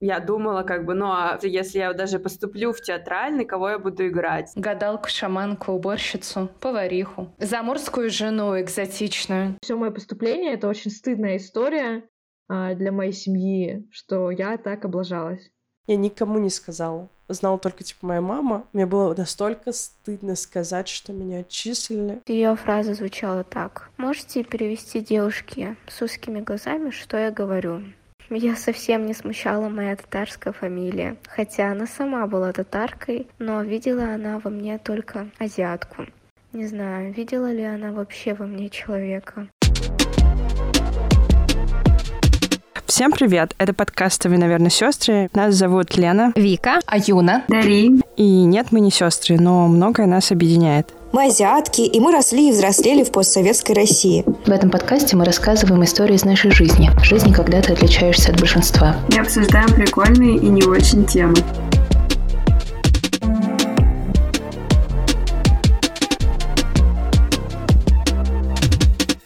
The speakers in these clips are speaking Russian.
Я думала, как бы, ну а если я даже поступлю в театральный, кого я буду играть? Гадалку, шаманку, уборщицу, повариху. Заморскую жену экзотичную. Все мое поступление — это очень стыдная история а, для моей семьи, что я так облажалась. Я никому не сказала. Знала только, типа, моя мама. Мне было настолько стыдно сказать, что меня отчислили. Ее фраза звучала так. Можете перевести девушке с узкими глазами, что я говорю? Меня совсем не смущала моя татарская фамилия, хотя она сама была татаркой, но видела она во мне только азиатку. Не знаю, видела ли она вообще во мне человека. Всем привет! Это подкаст «Вы, наверное, сестры». Нас зовут Лена, Вика, Аюна, Дари. И нет, мы не сестры, но многое нас объединяет. Мы азиатки, и мы росли и взрослели в постсоветской России. В этом подкасте мы рассказываем истории из нашей жизни. Жизни, когда ты отличаешься от большинства. И обсуждаем прикольные и не очень темы.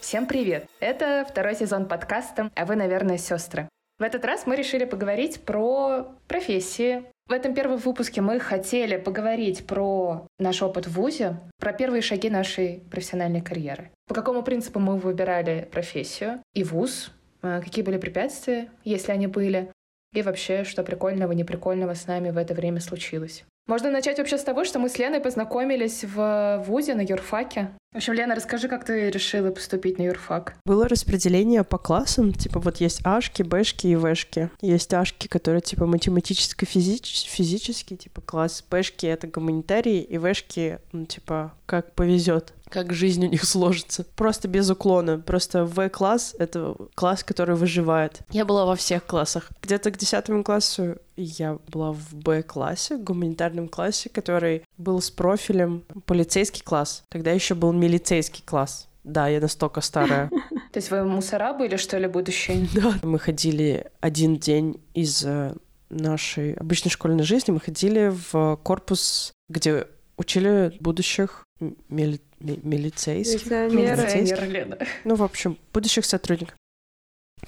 Всем привет! Это второй сезон подкаста «А вы, наверное, сестры». В этот раз мы решили поговорить про профессии. В этом первом выпуске мы хотели поговорить про наш опыт в ВУЗе, про первые шаги нашей профессиональной карьеры. По какому принципу мы выбирали профессию и ВУЗ, э, какие были препятствия, если они были, и вообще, что прикольного, неприкольного с нами в это время случилось. Можно начать вообще с того, что мы с Леной познакомились в ВУЗе на юрфаке. В общем, Лена, расскажи, как ты решила поступить на юрфак? Было распределение по классам, типа вот есть Ашки, Бэшки и Вэшки. Есть Ашки, которые типа математическо-физический, физический, типа класс. Бэшки — это гуманитарии, и Вэшки, ну, типа, как повезет как жизнь у них сложится. Просто без уклона. Просто В-класс — это класс, который выживает. Я была во всех классах. Где-то к десятому классу я была в Б-классе, гуманитарном классе, который был с профилем полицейский класс. Тогда еще был милицейский класс. Да, я настолько старая. То есть вы мусора были, что ли, будущее? Да. Мы ходили один день из э, нашей обычной школьной жизни, мы ходили в корпус, где учили будущих мили милицейских. Милиционеры. Ну, в общем, будущих сотрудников.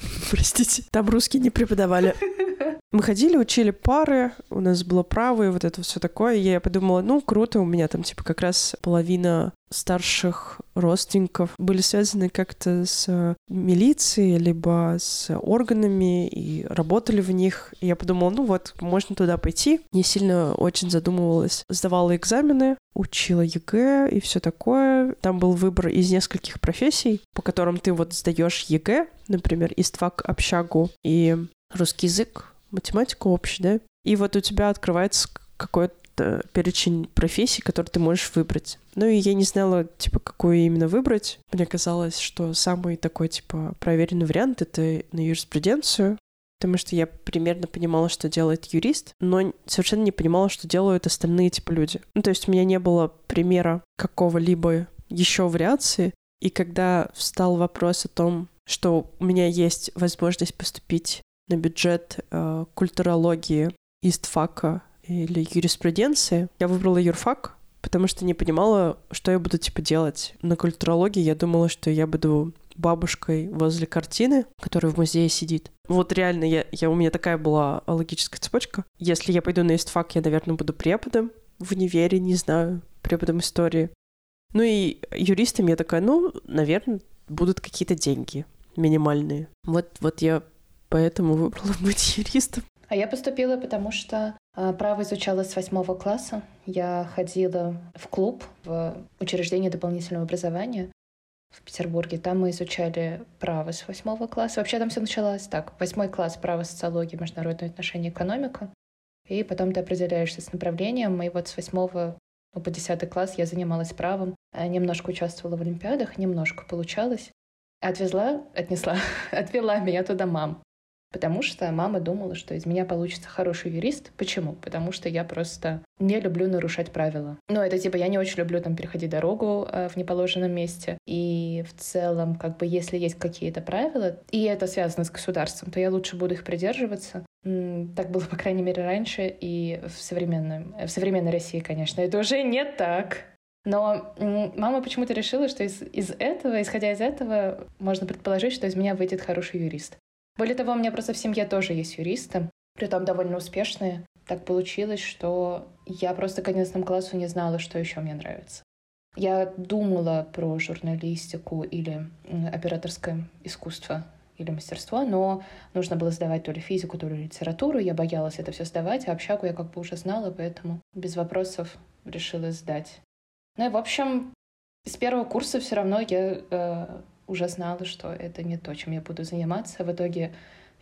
Простите, там русские не преподавали. Мы ходили, учили пары, у нас было право и вот это все такое. И я подумала, ну, круто, у меня там, типа, как раз половина старших родственников были связаны как-то с милицией, либо с органами, и работали в них. И я подумала, ну вот, можно туда пойти. Не сильно очень задумывалась. Сдавала экзамены, учила ЕГЭ и все такое. Там был выбор из нескольких профессий, по которым ты вот сдаешь ЕГЭ, например, ИСТФАК, общагу и русский язык, математику общий, да? И вот у тебя открывается какой-то перечень профессий, которые ты можешь выбрать. Ну и я не знала, типа, какую именно выбрать. Мне казалось, что самый такой, типа, проверенный вариант — это на юриспруденцию, потому что я примерно понимала, что делает юрист, но совершенно не понимала, что делают остальные типа люди. Ну, то есть у меня не было примера какого-либо еще вариации, и когда встал вопрос о том, что у меня есть возможность поступить на бюджет э, культурологии, истфака или юриспруденции, я выбрала юрфак, потому что не понимала, что я буду типа делать. На культурологии я думала, что я буду бабушкой возле картины, которая в музее сидит. Вот реально, я, я, у меня такая была логическая цепочка. Если я пойду на истфак, я, наверное, буду преподом в универе, не знаю, преподом истории. Ну и юристом я такая, ну, наверное, будут какие-то деньги минимальные. Вот, вот я поэтому выбрала быть юристом. А я поступила, потому что э, право изучала с восьмого класса. Я ходила в клуб, в учреждение дополнительного образования в Петербурге. Там мы изучали право с восьмого класса. Вообще там все началось так. Восьмой класс — право, социология, международные отношения, экономика. И потом ты определяешься с направлением. И вот с восьмого ну, по десятый класс я занималась правом. Э, немножко участвовала в олимпиадах, немножко получалось. Отвезла, отнесла, отвела меня туда мам. Потому что мама думала, что из меня получится хороший юрист. Почему? Потому что я просто не люблю нарушать правила. Ну, это типа я не очень люблю там переходить дорогу э, в неположенном месте. И в целом, как бы, если есть какие-то правила, и это связано с государством, то я лучше буду их придерживаться. Так было, по крайней мере, раньше и в, современном, в современной России, конечно. Это уже не так. Но мама почему-то решила, что из, из этого, исходя из этого, можно предположить, что из меня выйдет хороший юрист. Более того, у меня просто в семье тоже есть юристы. притом довольно успешные. Так получилось, что я просто к 11 классу не знала, что еще мне нравится. Я думала про журналистику или операторское искусство или мастерство, но нужно было сдавать то ли физику, то ли литературу. Я боялась это все сдавать, а общагу я как бы уже знала, поэтому без вопросов решила сдать. Ну и, в общем, с первого курса все равно я э, уже знала, что это не то, чем я буду заниматься. В итоге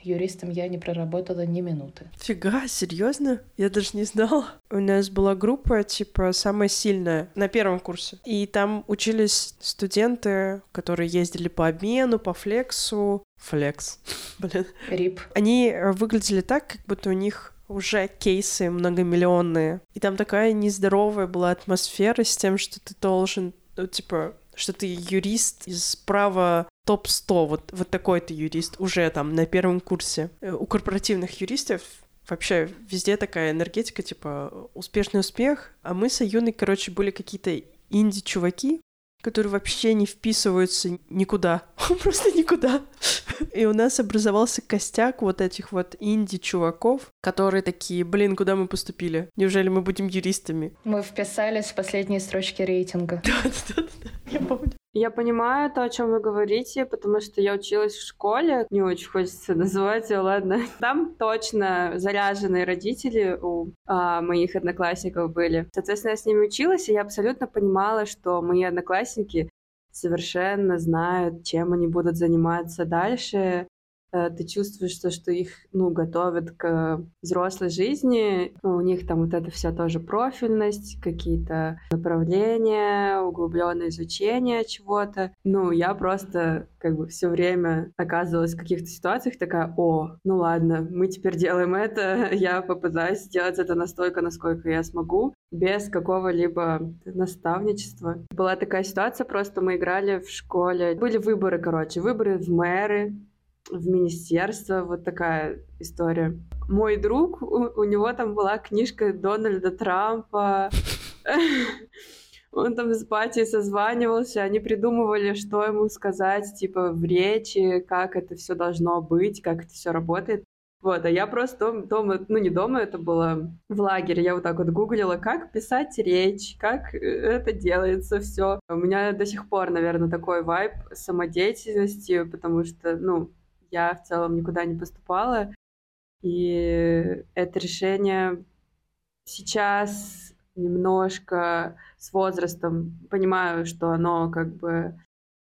юристом я не проработала ни минуты. Фига, серьезно? Я даже не знала. У нас была группа, типа, самая сильная на первом курсе. И там учились студенты, которые ездили по обмену, по флексу. Флекс. Блин. Рип. Они э, выглядели так, как будто у них уже кейсы многомиллионные. И там такая нездоровая была атмосфера с тем, что ты должен, ну, типа, что ты юрист из права топ-100, вот, вот такой ты юрист уже там на первом курсе. Э, у корпоративных юристов вообще везде такая энергетика, типа, успешный успех, а мы с Аюной, короче, были какие-то инди-чуваки, которые вообще не вписываются никуда. Просто никуда. И у нас образовался костяк вот этих вот инди-чуваков, которые такие, блин, куда мы поступили? Неужели мы будем юристами? Мы вписались в последние строчки рейтинга. Да-да-да, я помню. Я понимаю то, о чем вы говорите, потому что я училась в школе, не очень хочется называть ее, ладно. Там точно заряженные родители у а, моих одноклассников были. Соответственно, я с ними училась, и я абсолютно понимала, что мои одноклассники совершенно знают, чем они будут заниматься дальше, ты чувствуешь, то, что их ну, готовят к взрослой жизни. У них там вот это все тоже профильность, какие-то направления, углубленное изучение чего-то. Ну, я просто как бы все время оказывалась в каких-то ситуациях такая, о, ну ладно, мы теперь делаем это, я попытаюсь сделать это настолько, насколько я смогу, без какого-либо наставничества. Была такая ситуация, просто мы играли в школе, были выборы, короче, выборы в мэры, в министерство, вот такая история. Мой друг, у, у него там была книжка Дональда Трампа, он там с батей созванивался, они придумывали, что ему сказать, типа, в речи, как это все должно быть, как это все работает. Вот, а я просто дома, ну не дома, это было в лагере, я вот так вот гуглила, как писать речь, как э, это делается, все. У меня до сих пор, наверное, такой вайб самодеятельности, потому что, ну, я в целом никуда не поступала. И это решение сейчас немножко с возрастом понимаю, что оно как бы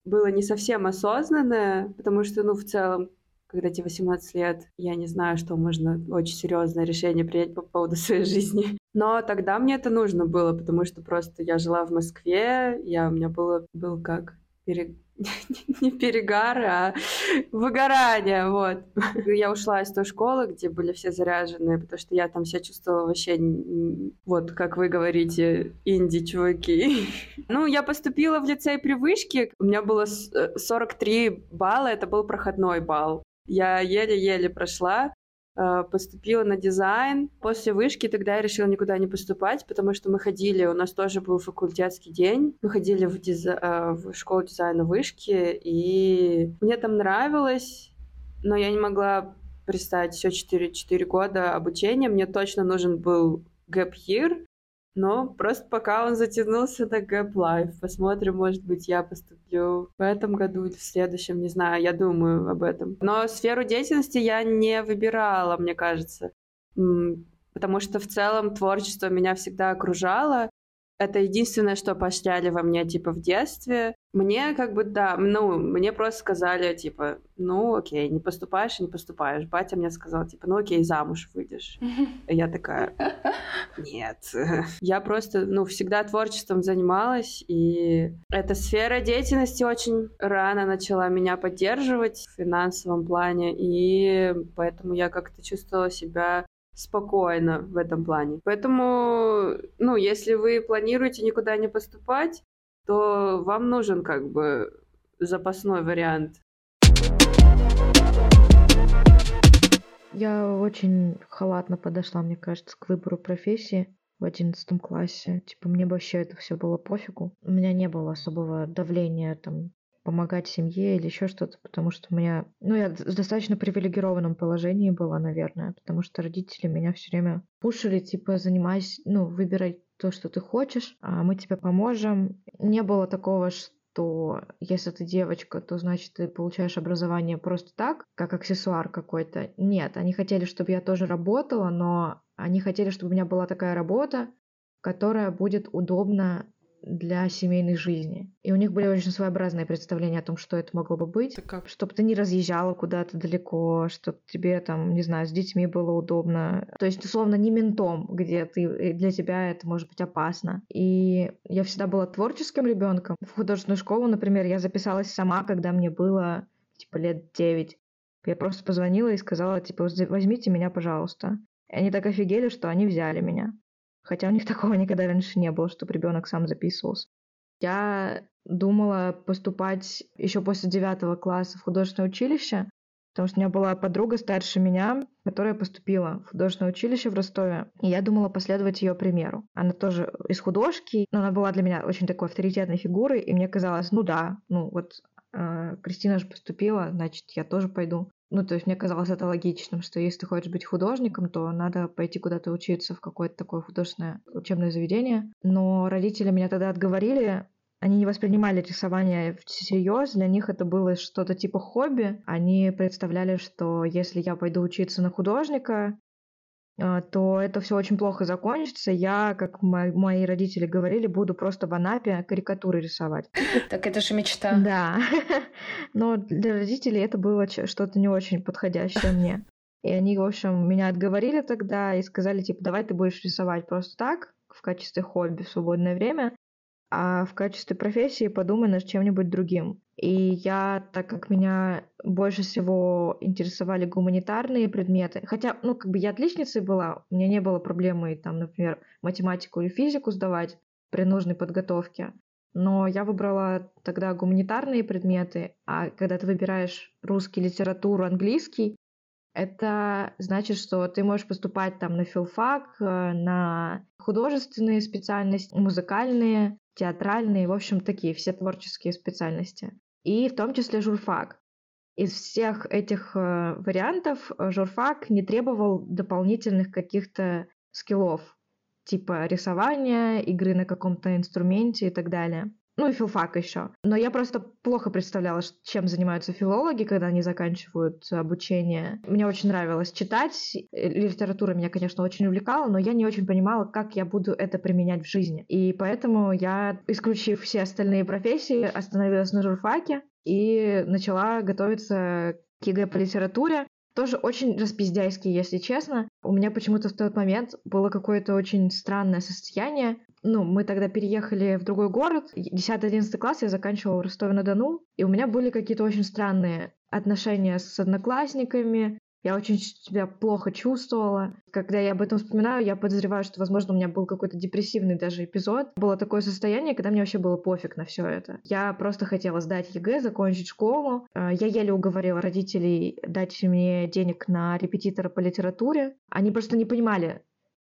было не совсем осознанное, потому что, ну, в целом, когда тебе 18 лет, я не знаю, что можно очень серьезное решение принять по поводу своей жизни. Но тогда мне это нужно было, потому что просто я жила в Москве, я, у меня было, был как пере, не перегар, а выгорание, вот. Я ушла из той школы, где были все заряженные, потому что я там себя чувствовала вообще, вот, как вы говорите, инди-чуваки. Ну, я поступила в лицей привычки, у меня было 43 э, балла, это был проходной балл. Я еле-еле прошла, поступила на дизайн. После вышки тогда я решила никуда не поступать, потому что мы ходили, у нас тоже был факультетский день, мы ходили в, диза... Э, в школу дизайна вышки, и мне там нравилось, но я не могла представить все 4, 4 года обучения. Мне точно нужен был gap year, но просто пока он затянулся на Gap Life. Посмотрим, может быть, я поступлю в этом году или в следующем, не знаю, я думаю об этом. Но сферу деятельности я не выбирала, мне кажется. Потому что в целом творчество меня всегда окружало, это единственное, что поощряли во мне, типа, в детстве. Мне как бы, да, ну, мне просто сказали, типа, ну, окей, не поступаешь, не поступаешь. Батя мне сказал, типа, ну, окей, замуж выйдешь. И я такая, нет. Я просто, ну, всегда творчеством занималась, и эта сфера деятельности очень рано начала меня поддерживать в финансовом плане, и поэтому я как-то чувствовала себя спокойно в этом плане. Поэтому, ну, если вы планируете никуда не поступать, то вам нужен как бы запасной вариант. Я очень халатно подошла, мне кажется, к выбору профессии в одиннадцатом классе. Типа, мне вообще это все было пофигу. У меня не было особого давления там помогать семье или еще что-то, потому что у меня, ну, я в достаточно привилегированном положении была, наверное, потому что родители меня все время пушили, типа, занимайся, ну, выбирай то, что ты хочешь, а мы тебе поможем. Не было такого, что если ты девочка, то значит ты получаешь образование просто так, как аксессуар какой-то. Нет, они хотели, чтобы я тоже работала, но они хотели, чтобы у меня была такая работа, которая будет удобна для семейной жизни. И у них были очень своеобразные представления о том, что это могло бы быть. Это как? Чтобы ты не разъезжала куда-то далеко, чтобы тебе там, не знаю, с детьми было удобно. То есть, условно, не ментом, где ты для тебя это может быть опасно. И я всегда была творческим ребенком. В художественную школу, например, я записалась сама, когда мне было типа лет 9. Я просто позвонила и сказала, типа, возьмите меня, пожалуйста. И они так офигели, что они взяли меня. Хотя у них такого никогда раньше не было, чтобы ребенок сам записывался. Я думала поступать еще после девятого класса в художественное училище, потому что у меня была подруга старше меня, которая поступила в художественное училище в Ростове, и я думала последовать ее примеру. Она тоже из художки, но она была для меня очень такой авторитетной фигурой, и мне казалось, ну да, ну вот э, Кристина же поступила, значит, я тоже пойду. Ну, то есть мне казалось это логичным, что если ты хочешь быть художником, то надо пойти куда-то учиться в какое-то такое художественное учебное заведение. Но родители меня тогда отговорили, они не воспринимали рисование всерьез, для них это было что-то типа хобби. Они представляли, что если я пойду учиться на художника, то это все очень плохо закончится. Я, как мои родители говорили, буду просто в Анапе карикатуры рисовать. Так это же мечта. Да. Но для родителей это было что-то не очень подходящее мне. И они, в общем, меня отговорили тогда и сказали, типа, давай ты будешь рисовать просто так, в качестве хобби в свободное время, а в качестве профессии подумай над чем-нибудь другим. И я, так как меня больше всего интересовали гуманитарные предметы, хотя, ну, как бы я отличницей была, у меня не было проблемы, там, например, математику или физику сдавать при нужной подготовке, но я выбрала тогда гуманитарные предметы, а когда ты выбираешь русский, литературу, английский, это значит, что ты можешь поступать там на филфак, э, на художественные специальности, музыкальные, театральные, в общем, такие все творческие специальности. И в том числе журфак. Из всех этих э, вариантов э, журфак не требовал дополнительных каких-то скиллов, типа рисования, игры на каком-то инструменте и так далее ну и филфак еще. Но я просто плохо представляла, чем занимаются филологи, когда они заканчивают обучение. Мне очень нравилось читать. Литература меня, конечно, очень увлекала, но я не очень понимала, как я буду это применять в жизни. И поэтому я, исключив все остальные профессии, остановилась на журфаке и начала готовиться к ЕГЭ по литературе тоже очень распиздяйский, если честно. У меня почему-то в тот момент было какое-то очень странное состояние. Ну, мы тогда переехали в другой город. 10-11 класс я заканчивала в Ростове-на-Дону. И у меня были какие-то очень странные отношения с одноклассниками, я очень себя плохо чувствовала. Когда я об этом вспоминаю, я подозреваю, что, возможно, у меня был какой-то депрессивный даже эпизод. Было такое состояние, когда мне вообще было пофиг на все это. Я просто хотела сдать ЕГЭ, закончить школу. Э, я еле уговорила родителей дать мне денег на репетитора по литературе. Они просто не понимали,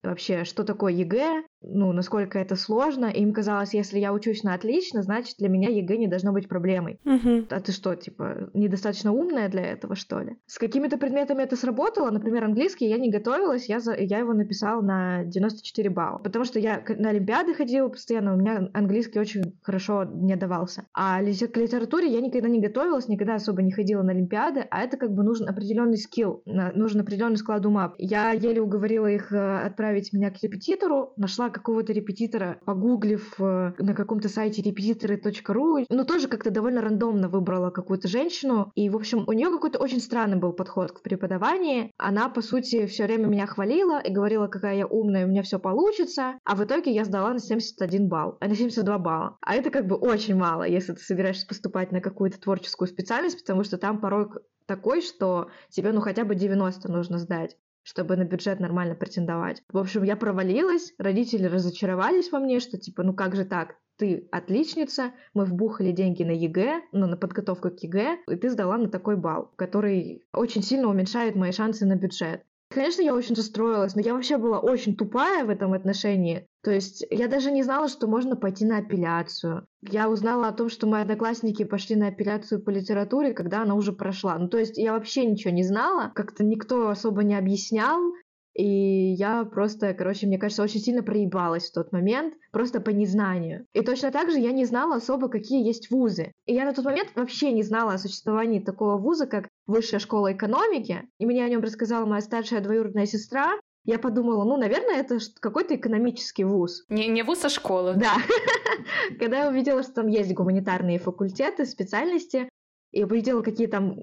вообще, что такое ЕГЭ, ну, насколько это сложно. И им казалось, если я учусь на отлично, значит, для меня ЕГЭ не должно быть проблемой. Угу. А ты что, типа, недостаточно умная для этого, что ли? С какими-то предметами это сработало. Например, английский я не готовилась, я, за... я его написала на 94 балла. Потому что я на Олимпиады ходила постоянно, у меня английский очень хорошо не давался. А к литературе я никогда не готовилась, никогда особо не ходила на Олимпиады, а это как бы нужен определенный скилл, нужен определенный склад ума. Я еле уговорила их э, отправить меня к репетитору, нашла какого-то репетитора, погуглив э, на каком-то сайте репетиторы.ру, но тоже как-то довольно рандомно выбрала какую-то женщину. И, в общем, у нее какой-то очень странный был подход к преподаванию. Она, по сути, все время меня хвалила и говорила, какая я умная, у меня все получится. А в итоге я сдала на 71 балл, а на 72 балла. А это как бы очень мало, если ты собираешься поступать на какую-то творческую специальность, потому что там порой такой, что тебе ну хотя бы 90 нужно сдать чтобы на бюджет нормально претендовать. В общем, я провалилась, родители разочаровались во мне, что типа, ну как же так, ты отличница, мы вбухали деньги на ЕГЭ, ну, на подготовку к ЕГЭ, и ты сдала на такой балл, который очень сильно уменьшает мои шансы на бюджет. Конечно, я очень расстроилась, но я вообще была очень тупая в этом отношении. То есть я даже не знала, что можно пойти на апелляцию. Я узнала о том, что мои одноклассники пошли на апелляцию по литературе, когда она уже прошла. Ну, то есть я вообще ничего не знала, как-то никто особо не объяснял, и я просто, короче, мне кажется, очень сильно проебалась в тот момент, просто по незнанию. И точно так же я не знала особо, какие есть вузы. И я на тот момент вообще не знала о существовании такого вуза, как Высшая школа экономики. И мне о нем рассказала моя старшая двоюродная сестра. Я подумала, ну, наверное, это какой-то экономический вуз. Не, не вуз, а школа. Да. Когда я увидела, что там есть гуманитарные факультеты, специальности, и увидела, какие там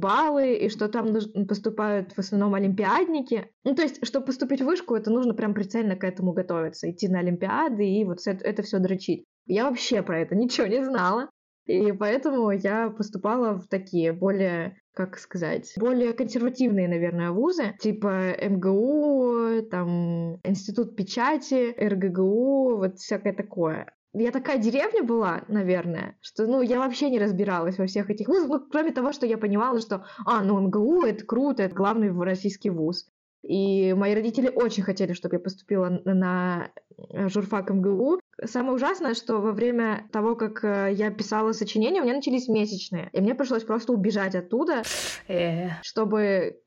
баллы, и что там поступают в основном олимпиадники. Ну, то есть, чтобы поступить в вышку, это нужно прям прицельно к этому готовиться, идти на олимпиады и вот это, это все дрочить. Я вообще про это ничего не знала. И поэтому я поступала в такие более, как сказать, более консервативные, наверное, вузы, типа МГУ, там, Институт печати, РГГУ, вот всякое такое я такая деревня была, наверное, что, ну, я вообще не разбиралась во всех этих вузах, ну, кроме того, что я понимала, что, а, ну, МГУ — это круто, это главный российский вуз. И мои родители очень хотели, чтобы я поступила на э, журфак МГУ. Самое ужасное, что во время того, как э, я писала сочинение, у меня начались месячные. И мне пришлось просто убежать оттуда, э. чтобы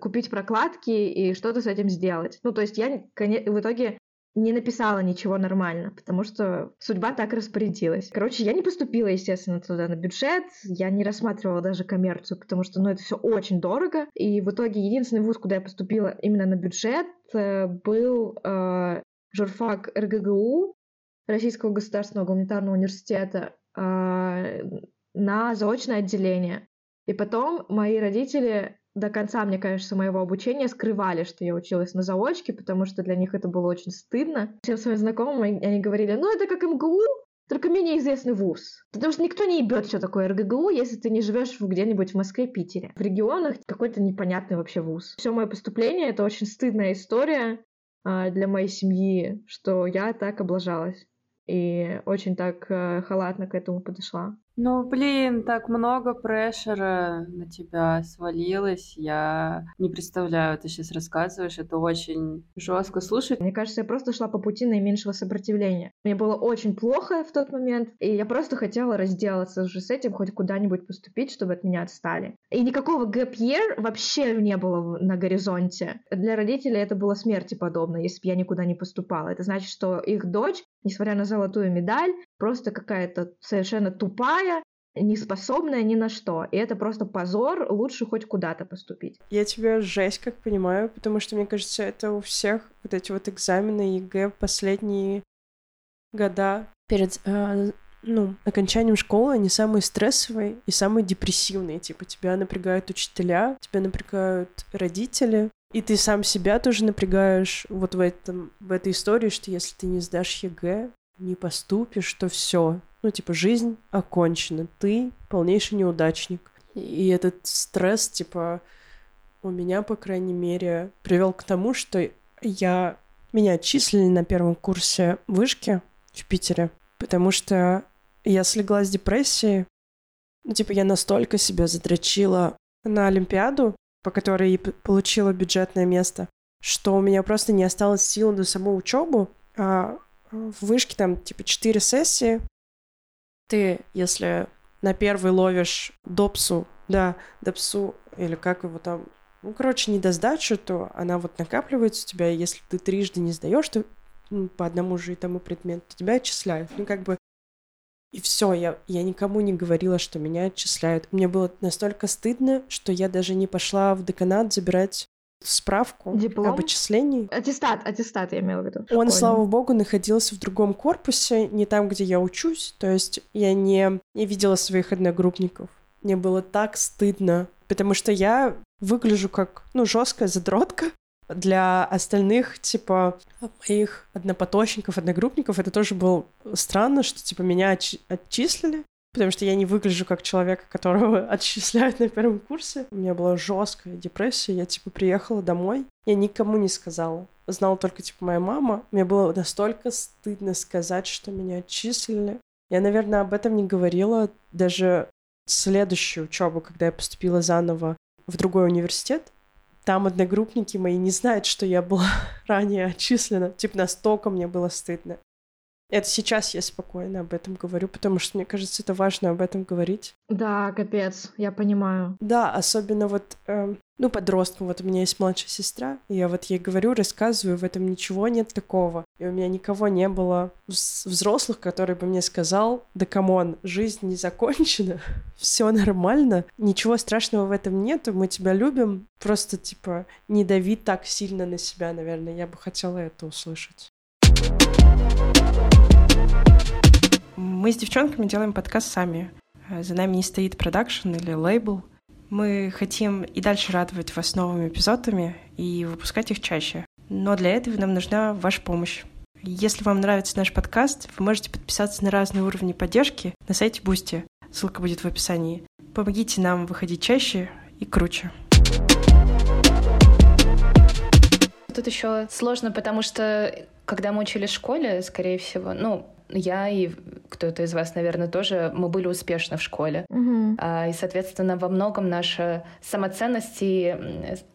купить прокладки и что-то с этим сделать. Ну, то есть я в итоге не написала ничего нормально, потому что судьба так распорядилась. Короче, я не поступила, естественно, туда на бюджет, я не рассматривала даже коммерцию, потому что, ну, это все очень дорого. И в итоге единственный вуз, куда я поступила именно на бюджет, э, был э, журфак РГГУ, Российского государственного гуманитарного университета, э, на заочное отделение. И потом мои родители до конца, мне кажется, моего обучения скрывали, что я училась на заочке, потому что для них это было очень стыдно. Всем своим знакомым они говорили, ну это как МГУ, только менее известный вуз. Потому что никто не ебет, что такое РГГУ, если ты не живешь где-нибудь в Москве, Питере. В регионах какой-то непонятный вообще вуз. Все мое поступление — это очень стыдная история для моей семьи, что я так облажалась. И очень так э, халатно к этому подошла. Ну, блин, так много прешера на тебя свалилось. Я не представляю, ты сейчас рассказываешь, это очень жестко слушать. Мне кажется, я просто шла по пути наименьшего сопротивления. Мне было очень плохо в тот момент, и я просто хотела разделаться уже с этим, хоть куда-нибудь поступить, чтобы от меня отстали. И никакого year вообще не было на горизонте. Для родителей это было смерти подобно, если бы я никуда не поступала. Это значит, что их дочь, несмотря на золотую медаль, просто какая-то совершенно тупая, неспособная ни на что. И это просто позор, лучше хоть куда-то поступить. Я тебя жесть как понимаю, потому что, мне кажется, это у всех вот эти вот экзамены ЕГЭ последние года перед э, ну, окончанием школы, они самые стрессовые и самые депрессивные. Типа тебя напрягают учителя, тебя напрягают родители, и ты сам себя тоже напрягаешь вот в, этом, в этой истории, что если ты не сдашь ЕГЭ, не поступишь, то все. Ну, типа, жизнь окончена. Ты полнейший неудачник. И этот стресс, типа, у меня, по крайней мере, привел к тому, что я... Меня отчислили на первом курсе вышки в Питере, потому что я слегла с депрессией. Ну, типа, я настолько себя задрочила на Олимпиаду, по которой получила бюджетное место, что у меня просто не осталось сил на саму учебу, а в вышке там типа 4 сессии. Ты, если на первый ловишь допсу, да, допсу, или как его там, ну, короче, не до сдачи, то она вот накапливается у тебя, и если ты трижды не сдаешь, то ну, по одному же и тому предмету, то тебя отчисляют. Ну, как бы и все, я, я никому не говорила, что меня отчисляют. Мне было настолько стыдно, что я даже не пошла в деканат забирать справку Диплом? об отчислении. Аттестат, аттестат я имела в виду. Он, слава богу, находился в другом корпусе, не там, где я учусь. То есть я не, не видела своих одногруппников. Мне было так стыдно, потому что я выгляжу как, ну, жесткая задротка. Для остальных, типа, моих однопоточников, одногруппников, это тоже было странно, что, типа, меня отч- отчислили, потому что я не выгляжу как человека, которого отчисляют на первом курсе. У меня была жесткая депрессия, я типа приехала домой, я никому не сказала. Знала только типа моя мама. Мне было настолько стыдно сказать, что меня отчислили. Я, наверное, об этом не говорила даже следующую учебу, когда я поступила заново в другой университет, там одногруппники мои не знают, что я была ранее отчислена. Типа настолько мне было стыдно. Это сейчас я спокойно об этом говорю, потому что мне кажется, это важно об этом говорить. Да, капец, я понимаю. Да, особенно вот, э, ну, подросткам. Вот у меня есть младшая сестра, и я вот ей говорю, рассказываю, в этом ничего нет такого. И у меня никого не было взрослых, который бы мне сказал, да come on, жизнь не закончена, все нормально, ничего страшного в этом нету, мы тебя любим, просто, типа, не дави так сильно на себя, наверное, я бы хотела это услышать. Мы с девчонками делаем подкаст сами. Э, за нами не стоит продакшн или лейбл. Мы хотим и дальше радовать вас новыми эпизодами и выпускать их чаще. Но для этого нам нужна ваша помощь. Если вам нравится наш подкаст, вы можете подписаться на разные уровни поддержки на сайте Boosty. Ссылка будет в описании. Помогите нам выходить чаще и круче. Тут еще сложно, потому что когда мы учились в школе, скорее всего, ну, я и кто-то из вас, наверное, тоже, мы были успешны в школе. Угу. И, соответственно, во многом наша самоценность и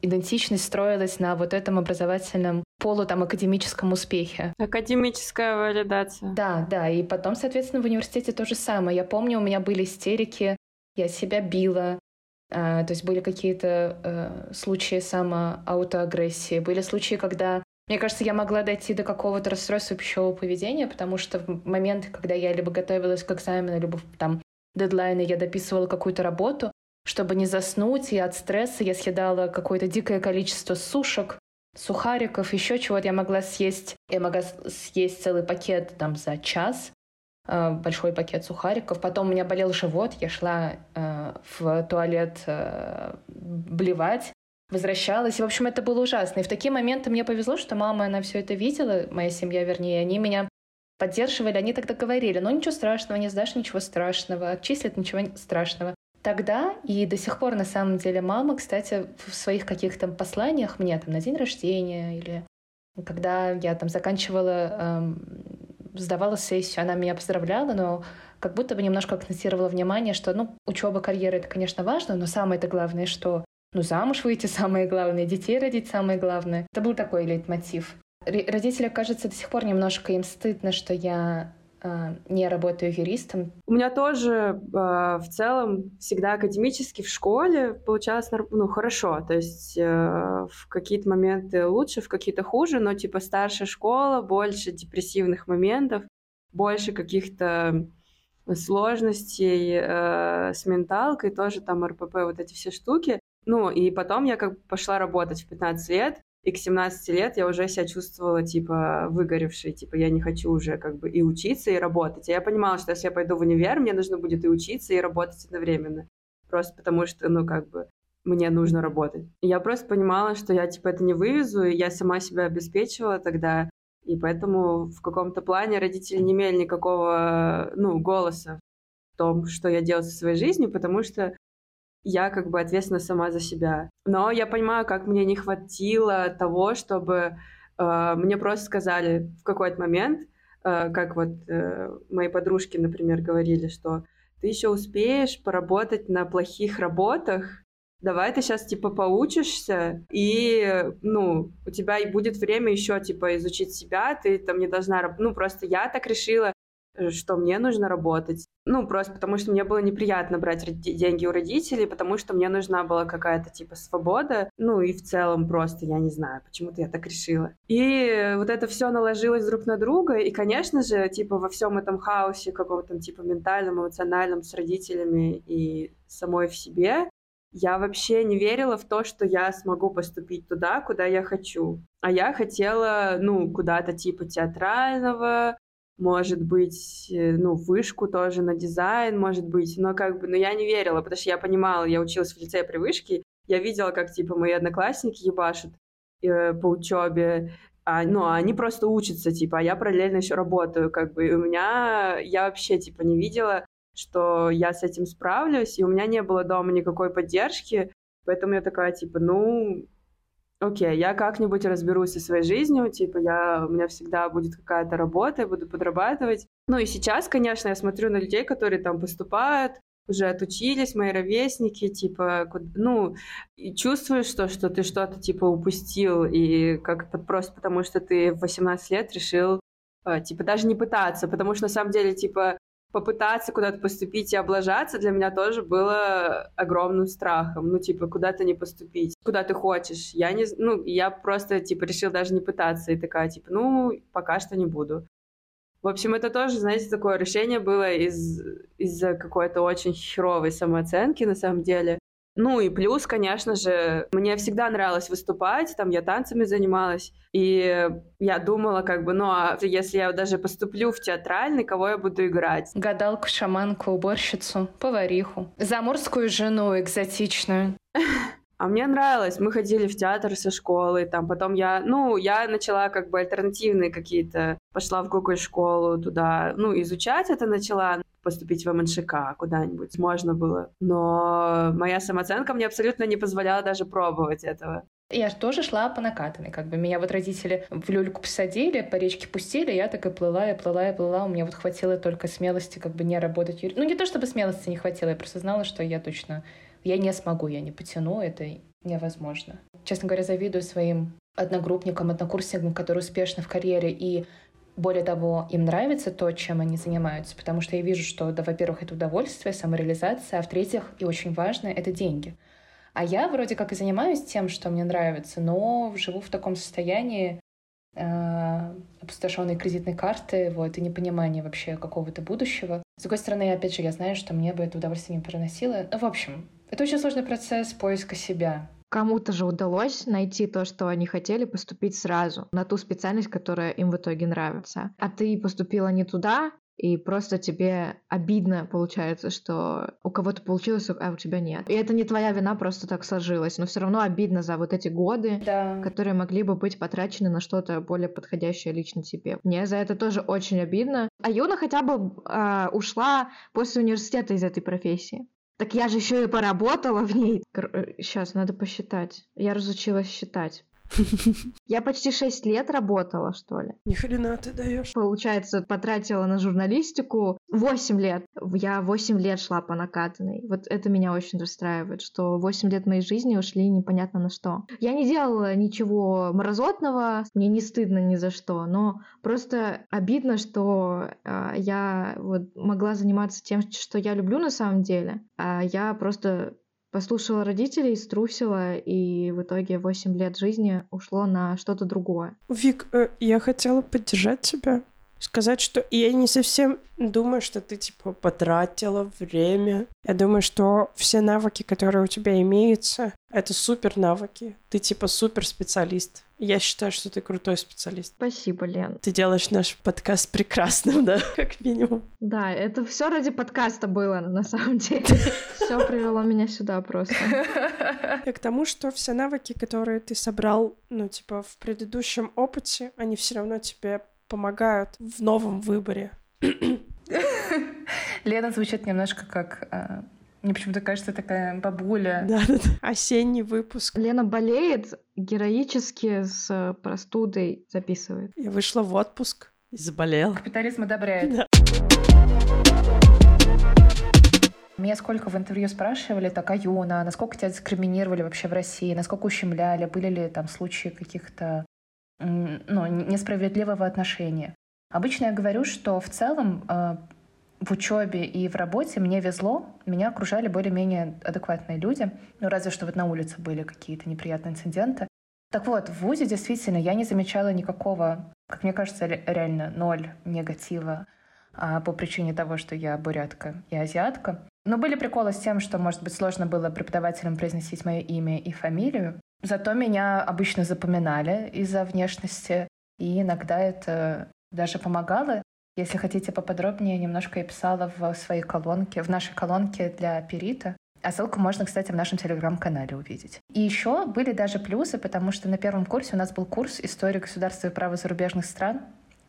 идентичность строилась на вот этом образовательном полу там академическом успехе. Академическая валидация. Да, да. И потом, соответственно, в университете то же самое. Я помню, у меня были истерики, я себя била, а, то есть были какие-то э, случаи самоаутоагрессии, были случаи, когда мне кажется, я могла дойти до какого-то расстройства пищевого поведения, потому что в момент, когда я либо готовилась к экзамену, либо там дедлайны, я дописывала какую-то работу, чтобы не заснуть, и от стресса я съедала какое-то дикое количество сушек, сухариков, еще чего-то. Я могла съесть, я могла съесть целый пакет там за час, э, большой пакет сухариков. Потом у меня болел живот, я шла э, в туалет э, блевать возвращалась. И, в общем, это было ужасно. И в такие моменты мне повезло, что мама, она все это видела, моя семья, вернее, они меня поддерживали, они тогда говорили, ну ничего страшного, не сдашь ничего страшного, отчислят ничего страшного. Тогда и до сих пор, на самом деле, мама, кстати, в своих каких-то посланиях мне там на день рождения или когда я там заканчивала, эм, сдавала сессию, она меня поздравляла, но как будто бы немножко акцентировала внимание, что, ну, учеба, карьера — это, конечно, важно, но самое-то главное, что ну, замуж выйти самое главное, детей родить самое главное. Это был такой лейтмотив. Родители, кажется, до сих пор немножко им стыдно, что я э, не работаю юристом. У меня тоже э, в целом всегда академически в школе получалось ну, хорошо. То есть э, в какие-то моменты лучше, в какие-то хуже, но типа старшая школа, больше депрессивных моментов, больше каких-то сложностей э, с менталкой, тоже там РПП, вот эти все штуки. Ну, и потом я как бы пошла работать в 15 лет, и к 17 лет я уже себя чувствовала, типа, выгоревшей, типа, я не хочу уже как бы и учиться, и работать. И я понимала, что если я пойду в универ, мне нужно будет и учиться, и работать одновременно. Просто потому что, ну, как бы, мне нужно работать. Я просто понимала, что я, типа, это не вывезу, и я сама себя обеспечивала тогда, и поэтому в каком-то плане родители не имели никакого, ну, голоса в том, что я делаю со своей жизнью, потому что я как бы ответственна сама за себя. Но я понимаю, как мне не хватило того, чтобы э, мне просто сказали в какой-то момент, э, как вот э, мои подружки, например, говорили, что ты еще успеешь поработать на плохих работах, давай ты сейчас типа поучишься, и, ну, у тебя и будет время еще типа изучить себя, ты там не должна, ну, просто я так решила, что мне нужно работать. Ну, просто потому что мне было неприятно брать деньги у родителей, потому что мне нужна была какая-то типа свобода. Ну и в целом просто, я не знаю, почему-то я так решила. И вот это все наложилось друг на друга. И, конечно же, типа во всем этом хаосе каком-то типа ментальном, эмоциональном с родителями и самой в себе, я вообще не верила в то, что я смогу поступить туда, куда я хочу. А я хотела, ну, куда-то типа театрального, может быть, э, ну, вышку тоже на дизайн, может быть, но как бы, но я не верила, потому что я понимала, я училась в лицее при вышке, я видела, как, типа, мои одноклассники ебашут э, по учебе, а, ну, а они просто учатся, типа, а я параллельно еще работаю, как бы, и у меня, я вообще, типа, не видела, что я с этим справлюсь, и у меня не было дома никакой поддержки, поэтому я такая, типа, ну, окей, я как-нибудь разберусь со своей жизнью, типа, я, у меня всегда будет какая-то работа, я буду подрабатывать. Ну и сейчас, конечно, я смотрю на людей, которые там поступают, уже отучились, мои ровесники, типа, ну, и чувствуешь, что, что ты что-то, типа, упустил, и как-то просто потому, что ты в 18 лет решил, э, типа, даже не пытаться, потому что, на самом деле, типа, попытаться куда-то поступить и облажаться для меня тоже было огромным страхом. Ну, типа, куда-то не поступить, куда ты хочешь. Я не, ну, я просто, типа, решил даже не пытаться и такая, типа, ну, пока что не буду. В общем, это тоже, знаете, такое решение было из, из-за какой-то очень херовой самооценки, на самом деле. Ну и плюс, конечно же, мне всегда нравилось выступать, там я танцами занималась, и я думала, как бы, ну а если я даже поступлю в театральный, кого я буду играть? Гадалку, шаманку, уборщицу, повариху, заморскую жену экзотичную. А мне нравилось, мы ходили в театр со школы, там потом я, ну, я начала как бы альтернативные какие-то, пошла в Google школу туда, ну, изучать это начала, поступить в МНШК куда-нибудь можно было. Но моя самооценка мне абсолютно не позволяла даже пробовать этого. Я тоже шла по накатанной, как бы меня вот родители в люльку посадили, по речке пустили, я так и плыла, и плыла, и плыла. У меня вот хватило только смелости как бы не работать. Ну, не то чтобы смелости не хватило, я просто знала, что я точно... Я не смогу, я не потяну, это невозможно. Честно говоря, завидую своим одногруппникам, однокурсникам, которые успешны в карьере и более того, им нравится то, чем они занимаются, потому что я вижу, что, да, во-первых, это удовольствие, самореализация, а в-третьих, и очень важно, это деньги. А я вроде как и занимаюсь тем, что мне нравится, но живу в таком состоянии э, опустошенной кредитной карты, вот, и непонимания вообще какого-то будущего. С другой стороны, опять же, я знаю, что мне бы это удовольствие не приносило. Ну, в общем, это очень сложный процесс поиска себя. Кому-то же удалось найти то, что они хотели, поступить сразу на ту специальность, которая им в итоге нравится. А ты поступила не туда, и просто тебе обидно получается, что у кого-то получилось, а у тебя нет. И это не твоя вина, просто так сложилось. Но все равно обидно за вот эти годы, да. которые могли бы быть потрачены на что-то более подходящее лично тебе. Мне за это тоже очень обидно. А Юна хотя бы э, ушла после университета из этой профессии. Так я же еще и поработала в ней. Сейчас надо посчитать. Я разучилась считать. Я почти 6 лет работала, что ли. Ни хрена ты даешь. Получается, потратила на журналистику 8 лет. Я 8 лет шла по накатанной. Вот это меня очень расстраивает, что 8 лет моей жизни ушли непонятно на что. Я не делала ничего мразотного, мне не стыдно ни за что, но просто обидно, что э, я вот могла заниматься тем, что я люблю на самом деле, а я просто послушала родителей, струсила, и в итоге 8 лет жизни ушло на что-то другое. Вик, э, я хотела поддержать тебя, сказать, что я не совсем думаю, что ты, типа, потратила время. Я думаю, что все навыки, которые у тебя имеются, это супер навыки. Ты, типа, супер специалист. Я считаю, что ты крутой специалист. Спасибо, Лен. Ты делаешь наш подкаст прекрасным, да, как минимум. Да, это все ради подкаста было, на самом деле. Все привело меня сюда просто. И к тому, что все навыки, которые ты собрал, ну, типа, в предыдущем опыте, они все равно тебе помогают в новом выборе. Лена звучит немножко как а, мне почему-то кажется, такая бабуля. Да, да, да. Осенний выпуск. Лена болеет, героически с простудой записывает. Я вышла в отпуск и заболела. Капитализм одобряет. Да. Меня сколько в интервью спрашивали, так, а Юна, насколько тебя дискриминировали вообще в России, насколько ущемляли, были ли там случаи каких-то ну, несправедливого отношения. Обычно я говорю, что в целом э, в учебе и в работе мне везло, меня окружали более-менее адекватные люди, ну разве что вот на улице были какие-то неприятные инциденты. Так вот, в ВУЗе действительно я не замечала никакого, как мне кажется, реально ноль негатива а, по причине того, что я бурятка и азиатка. Но были приколы с тем, что, может быть, сложно было преподавателям произносить мое имя и фамилию. Зато меня обычно запоминали из-за внешности, и иногда это даже помогало. Если хотите поподробнее, немножко я писала в своей колонке, в нашей колонке для перита. А ссылку можно, кстати, в нашем телеграм-канале увидеть. И еще были даже плюсы, потому что на первом курсе у нас был курс «История государства и права зарубежных стран»,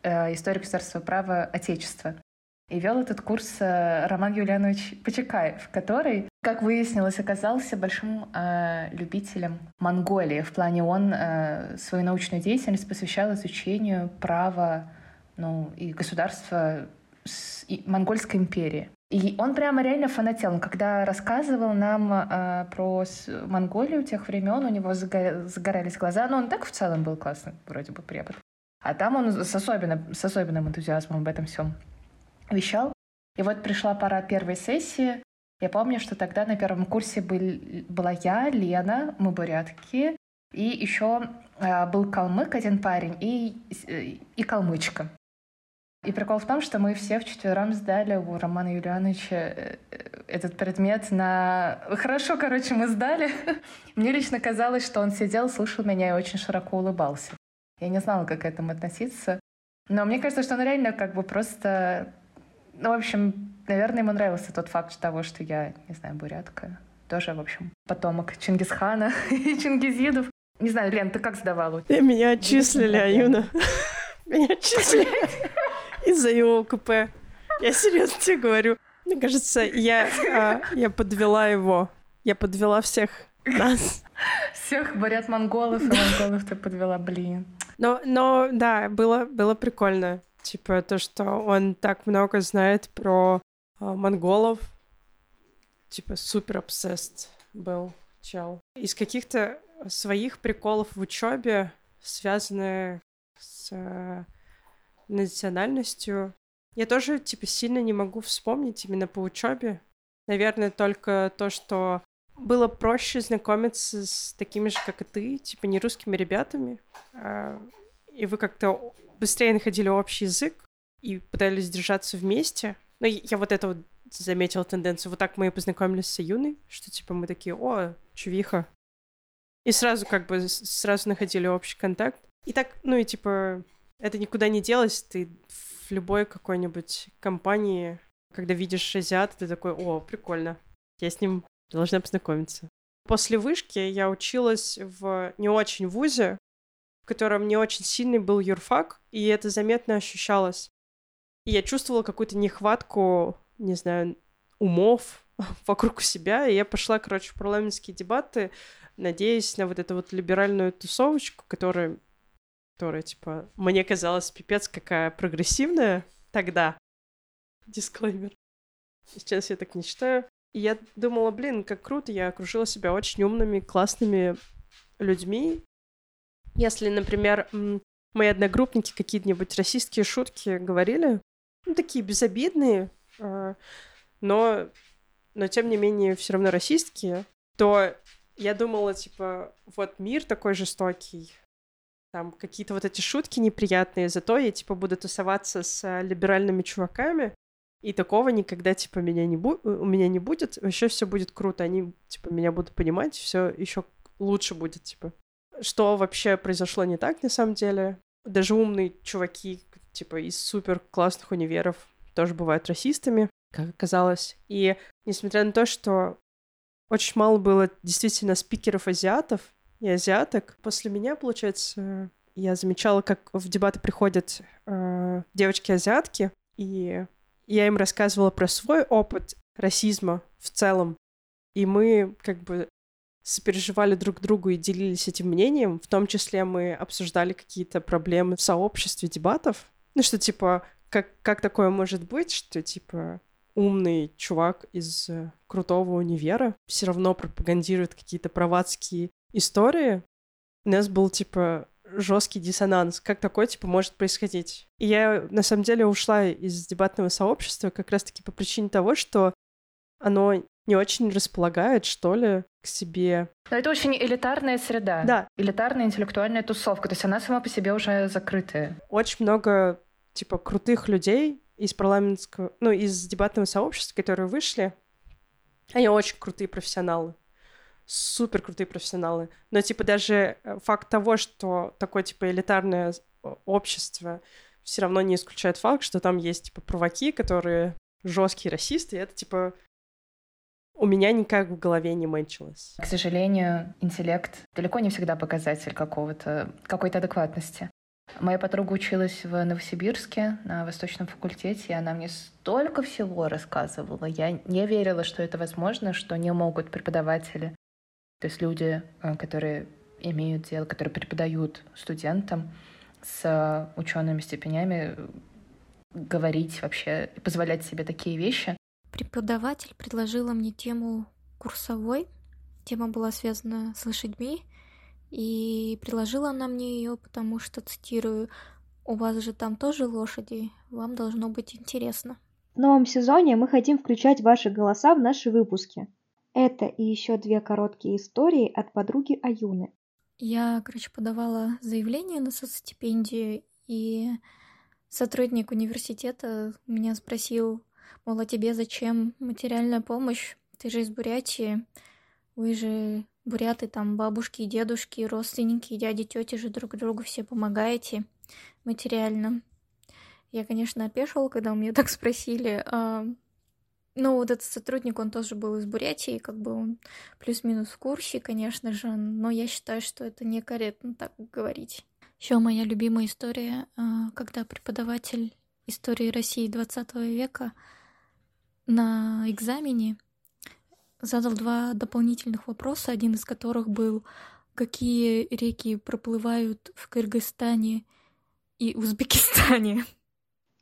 э, «История государства и права Отечества». И вел этот курс э, Роман Юлианович Почекаев, который, как выяснилось, оказался большим э, любителем Монголии. В плане он э, свою научную деятельность посвящал изучению права ну, и государства с, и, Монгольской империи. И он прямо реально фанател. Он когда рассказывал нам э, про Монголию тех времен, у него загорались глаза. Но он так в целом был классный, вроде бы, препод. А там он с, особенно, с особенным энтузиазмом об этом всем вещал. И вот пришла пора первой сессии. Я помню, что тогда на первом курсе был, была я, Лена, мы бурятки, и еще э, был калмык один парень и, и калмычка. И прикол в том, что мы все вчетвером сдали у Романа Юлиановича э, этот предмет на... Хорошо, короче, мы сдали. Мне лично казалось, что он сидел, слушал меня и очень широко улыбался. Я не знала, как к этому относиться. Но мне кажется, что он реально как бы просто... Ну, в общем, наверное, ему нравился тот факт того, что я, не знаю, бурятка. Тоже, в общем, потомок Чингисхана и Чингизидов. Не знаю, Лен, ты как сдавала? Меня отчислили, Аюна. Меня отчислили из-за его КП. Я серьезно тебе говорю. Мне кажется, я, а, я подвела его. Я подвела всех нас. Всех борят монголов, и монголов ты подвела, блин. Но, но да, было, было прикольно. Типа то, что он так много знает про монголов. Типа супер обсест был чел. Из каких-то своих приколов в учебе, связанные с национальностью. Я тоже, типа, сильно не могу вспомнить именно по учебе. Наверное, только то, что было проще знакомиться с такими же, как и ты, типа, не русскими ребятами. А, и вы как-то быстрее находили общий язык и пытались держаться вместе. Но я вот это вот заметила тенденцию. Вот так мы и познакомились с Юной, что, типа, мы такие, о, чувиха. И сразу как бы сразу находили общий контакт. И так, ну и типа, это никуда не делось. Ты в любой какой-нибудь компании, когда видишь азиата, ты такой, о, прикольно, я с ним должна познакомиться. После вышки я училась в не очень вузе, в котором не очень сильный был юрфак, и это заметно ощущалось. И я чувствовала какую-то нехватку, не знаю, умов вокруг себя, и я пошла, короче, в парламентские дебаты, надеясь на вот эту вот либеральную тусовочку, которая которая, типа, мне казалось, пипец какая прогрессивная тогда. Дисклеймер. Сейчас я так не считаю. И я думала, блин, как круто, я окружила себя очень умными, классными людьми. Если, например, мои одногруппники какие-нибудь расистские шутки говорили, ну, такие безобидные, а, но, но тем не менее все равно расистские, то я думала, типа, вот мир такой жестокий, там какие-то вот эти шутки неприятные, зато я, типа, буду тусоваться с либеральными чуваками, и такого никогда, типа, меня не бу- у меня не будет, вообще все будет круто, они, типа, меня будут понимать, все еще лучше будет, типа. Что вообще произошло не так, на самом деле? Даже умные чуваки, типа, из супер классных универов тоже бывают расистами, как оказалось. И несмотря на то, что очень мало было действительно спикеров-азиатов, и азиаток. После меня, получается, я замечала, как в дебаты приходят э, девочки-азиатки, и я им рассказывала про свой опыт расизма в целом. И мы как бы сопереживали друг другу и делились этим мнением. В том числе мы обсуждали какие-то проблемы в сообществе дебатов. Ну, что, типа, как, как такое может быть, что, типа, умный чувак из э, крутого универа все равно пропагандирует какие-то правацкие истории, у нас был, типа, жесткий диссонанс. Как такое, типа, может происходить? И я, на самом деле, ушла из дебатного сообщества как раз-таки по причине того, что оно не очень располагает, что ли, к себе. Но это очень элитарная среда. Да. Элитарная интеллектуальная тусовка. То есть она сама по себе уже закрытая. Очень много, типа, крутых людей из парламентского, ну, из дебатного сообщества, которые вышли. Они очень крутые профессионалы супер крутые профессионалы. Но, типа, даже э, факт того, что такое, типа, элитарное общество все равно не исключает факт, что там есть, типа, провоки, которые жесткие расисты, и это, типа, у меня никак в голове не мэнчилось. К сожалению, интеллект далеко не всегда показатель какого-то, какой-то адекватности. Моя подруга училась в Новосибирске на Восточном факультете, и она мне столько всего рассказывала. Я не верила, что это возможно, что не могут преподаватели то есть люди, э, которые имеют дело, которые преподают студентам с учеными степенями, говорить вообще, позволять себе такие вещи. преподаватель предложила мне тему курсовой. Тема была связана с лошадьми, и предложила она мне ее, потому что, цитирую, «У вас же там тоже лошади, вам должно быть интересно». В новом сезоне мы хотим включать ваши голоса в наши выпуски. Это и еще две короткие истории от подруги Аюны. Я, короче, подавала заявление на соцстипендию, и сотрудник университета меня спросил, мол, а тебе зачем материальная помощь? Ты же из Бурятии, вы же буряты, там бабушки дедушки, родственники, дяди, тети же друг другу все помогаете материально. Я, конечно, опешила, когда у меня так спросили. А, ну, вот этот сотрудник, он тоже был из Бурятии, как бы он плюс-минус в курсе, конечно же, но я считаю, что это некорректно так говорить. Еще моя любимая история, а, когда преподаватель истории России 20 века на экзамене задал два дополнительных вопроса, один из которых был, какие реки проплывают в Кыргызстане и Узбекистане.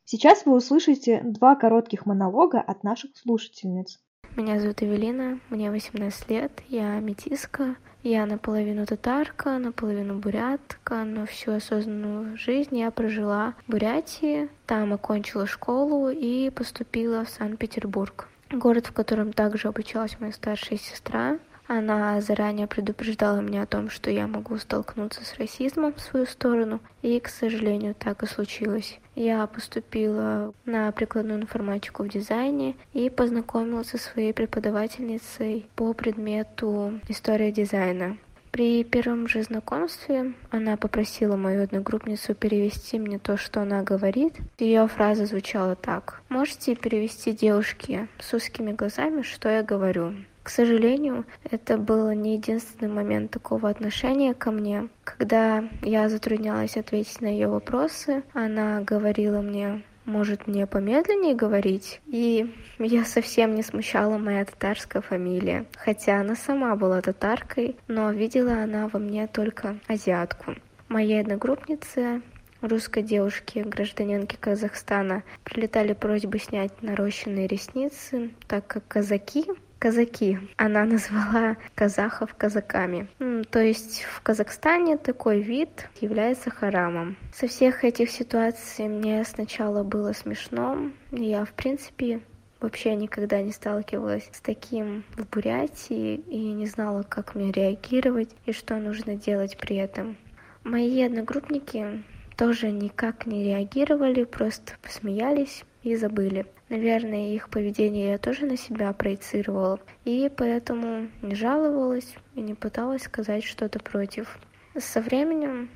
Сейчас вы услышите два коротких монолога от наших слушательниц. Меня зовут Эвелина, мне 18 лет, я метиска, я наполовину татарка, наполовину бурятка, но всю осознанную жизнь я прожила в Бурятии, там окончила школу и поступила в Санкт-Петербург. Город, в котором также обучалась моя старшая сестра. Она заранее предупреждала меня о том, что я могу столкнуться с расизмом в свою сторону, и, к сожалению, так и случилось. Я поступила на прикладную информатику в дизайне и познакомилась со своей преподавательницей по предмету история дизайна. При первом же знакомстве она попросила мою одногруппницу перевести мне то, что она говорит. Ее фраза звучала так. «Можете перевести девушке с узкими глазами, что я говорю?» К сожалению, это был не единственный момент такого отношения ко мне. Когда я затруднялась ответить на ее вопросы, она говорила мне может мне помедленнее говорить? И я совсем не смущала моя татарская фамилия, хотя она сама была татаркой, но видела она во мне только азиатку. Моей одногруппнице русской девушке, гражданинке Казахстана, прилетали просьбы снять нарощенные ресницы, так как казаки казаки. Она назвала казахов казаками. То есть в Казахстане такой вид является харамом. Со всех этих ситуаций мне сначала было смешно. Я, в принципе, вообще никогда не сталкивалась с таким в Бурятии и не знала, как мне реагировать и что нужно делать при этом. Мои одногруппники тоже никак не реагировали, просто посмеялись и забыли. Наверное, их поведение я тоже на себя проецировала, и поэтому не жаловалась и не пыталась сказать что-то против. Со временем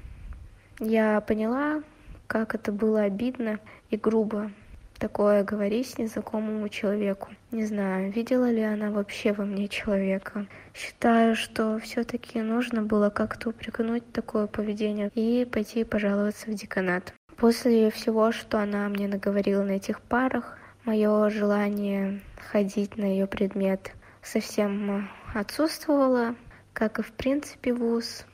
я поняла, как это было обидно и грубо такое говорить незнакомому человеку. Не знаю, видела ли она вообще во мне человека. Считаю, что все-таки нужно было как-то упрекнуть такое поведение и пойти пожаловаться в деканат. После всего, что она мне наговорила на этих парах, мое желание ходить на ее предмет совсем отсутствовало, как и в принципе вуз.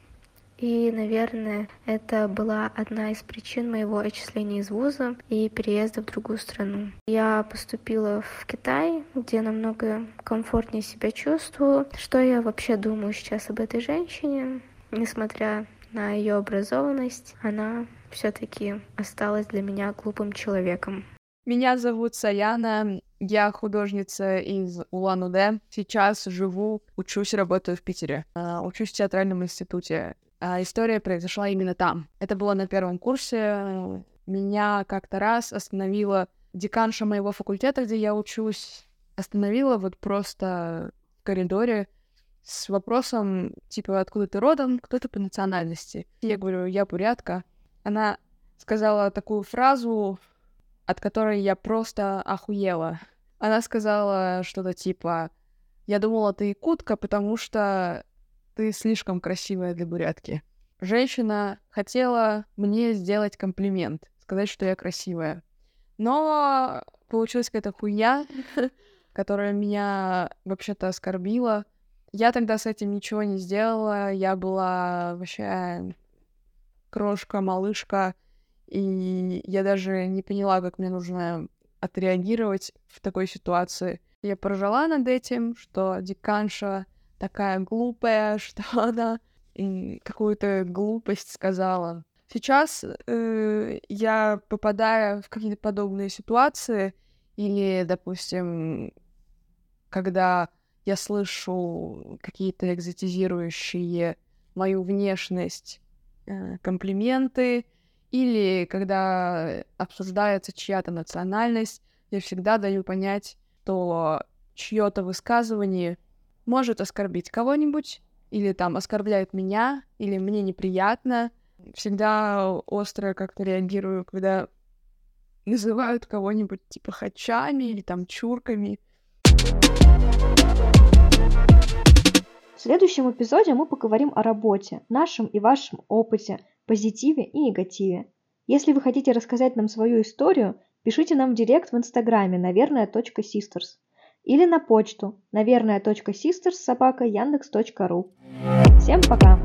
И, наверное, это была одна из причин моего отчисления из вуза и переезда в другую страну. Я поступила в Китай, где намного комфортнее себя чувствую. Что я вообще думаю сейчас об этой женщине? Несмотря на ее образованность, она все-таки осталась для меня глупым человеком. Меня зовут Саяна, я художница из Улан-Удэ. Сейчас живу, учусь, работаю в Питере. А, учусь в театральном институте. А, история произошла именно там. Это было на первом курсе. Меня как-то раз остановила деканша моего факультета, где я учусь, остановила вот просто в коридоре с вопросом, типа, откуда ты родом, кто ты по национальности. Я говорю, я бурятка. Она сказала такую фразу, от которой я просто охуела. Она сказала что-то типа «Я думала, ты якутка, потому что ты слишком красивая для бурятки». Женщина хотела мне сделать комплимент, сказать, что я красивая. Но получилась какая-то хуйня, которая меня вообще-то оскорбила. Я тогда с этим ничего не сделала. Я была вообще крошка, малышка, и я даже не поняла, как мне нужно отреагировать в такой ситуации. я поржала над этим, что деканша такая глупая, что она какую-то глупость сказала. Сейчас э, я попадаю в какие-то подобные ситуации, или, допустим, когда я слышу какие-то экзотизирующие мою внешность э, комплименты, или когда обсуждается чья-то национальность, я всегда даю понять, что чье-то высказывание может оскорбить кого-нибудь, или там оскорбляет меня, или мне неприятно. Всегда остро как-то реагирую, когда называют кого-нибудь типа хачами или там чурками. В следующем эпизоде мы поговорим о работе, нашем и вашем опыте, позитиве и негативе. Если вы хотите рассказать нам свою историю, пишите нам в директ в инстаграме наверное.sisters или на почту наверное.sisters собака яндекс.ру. Всем пока!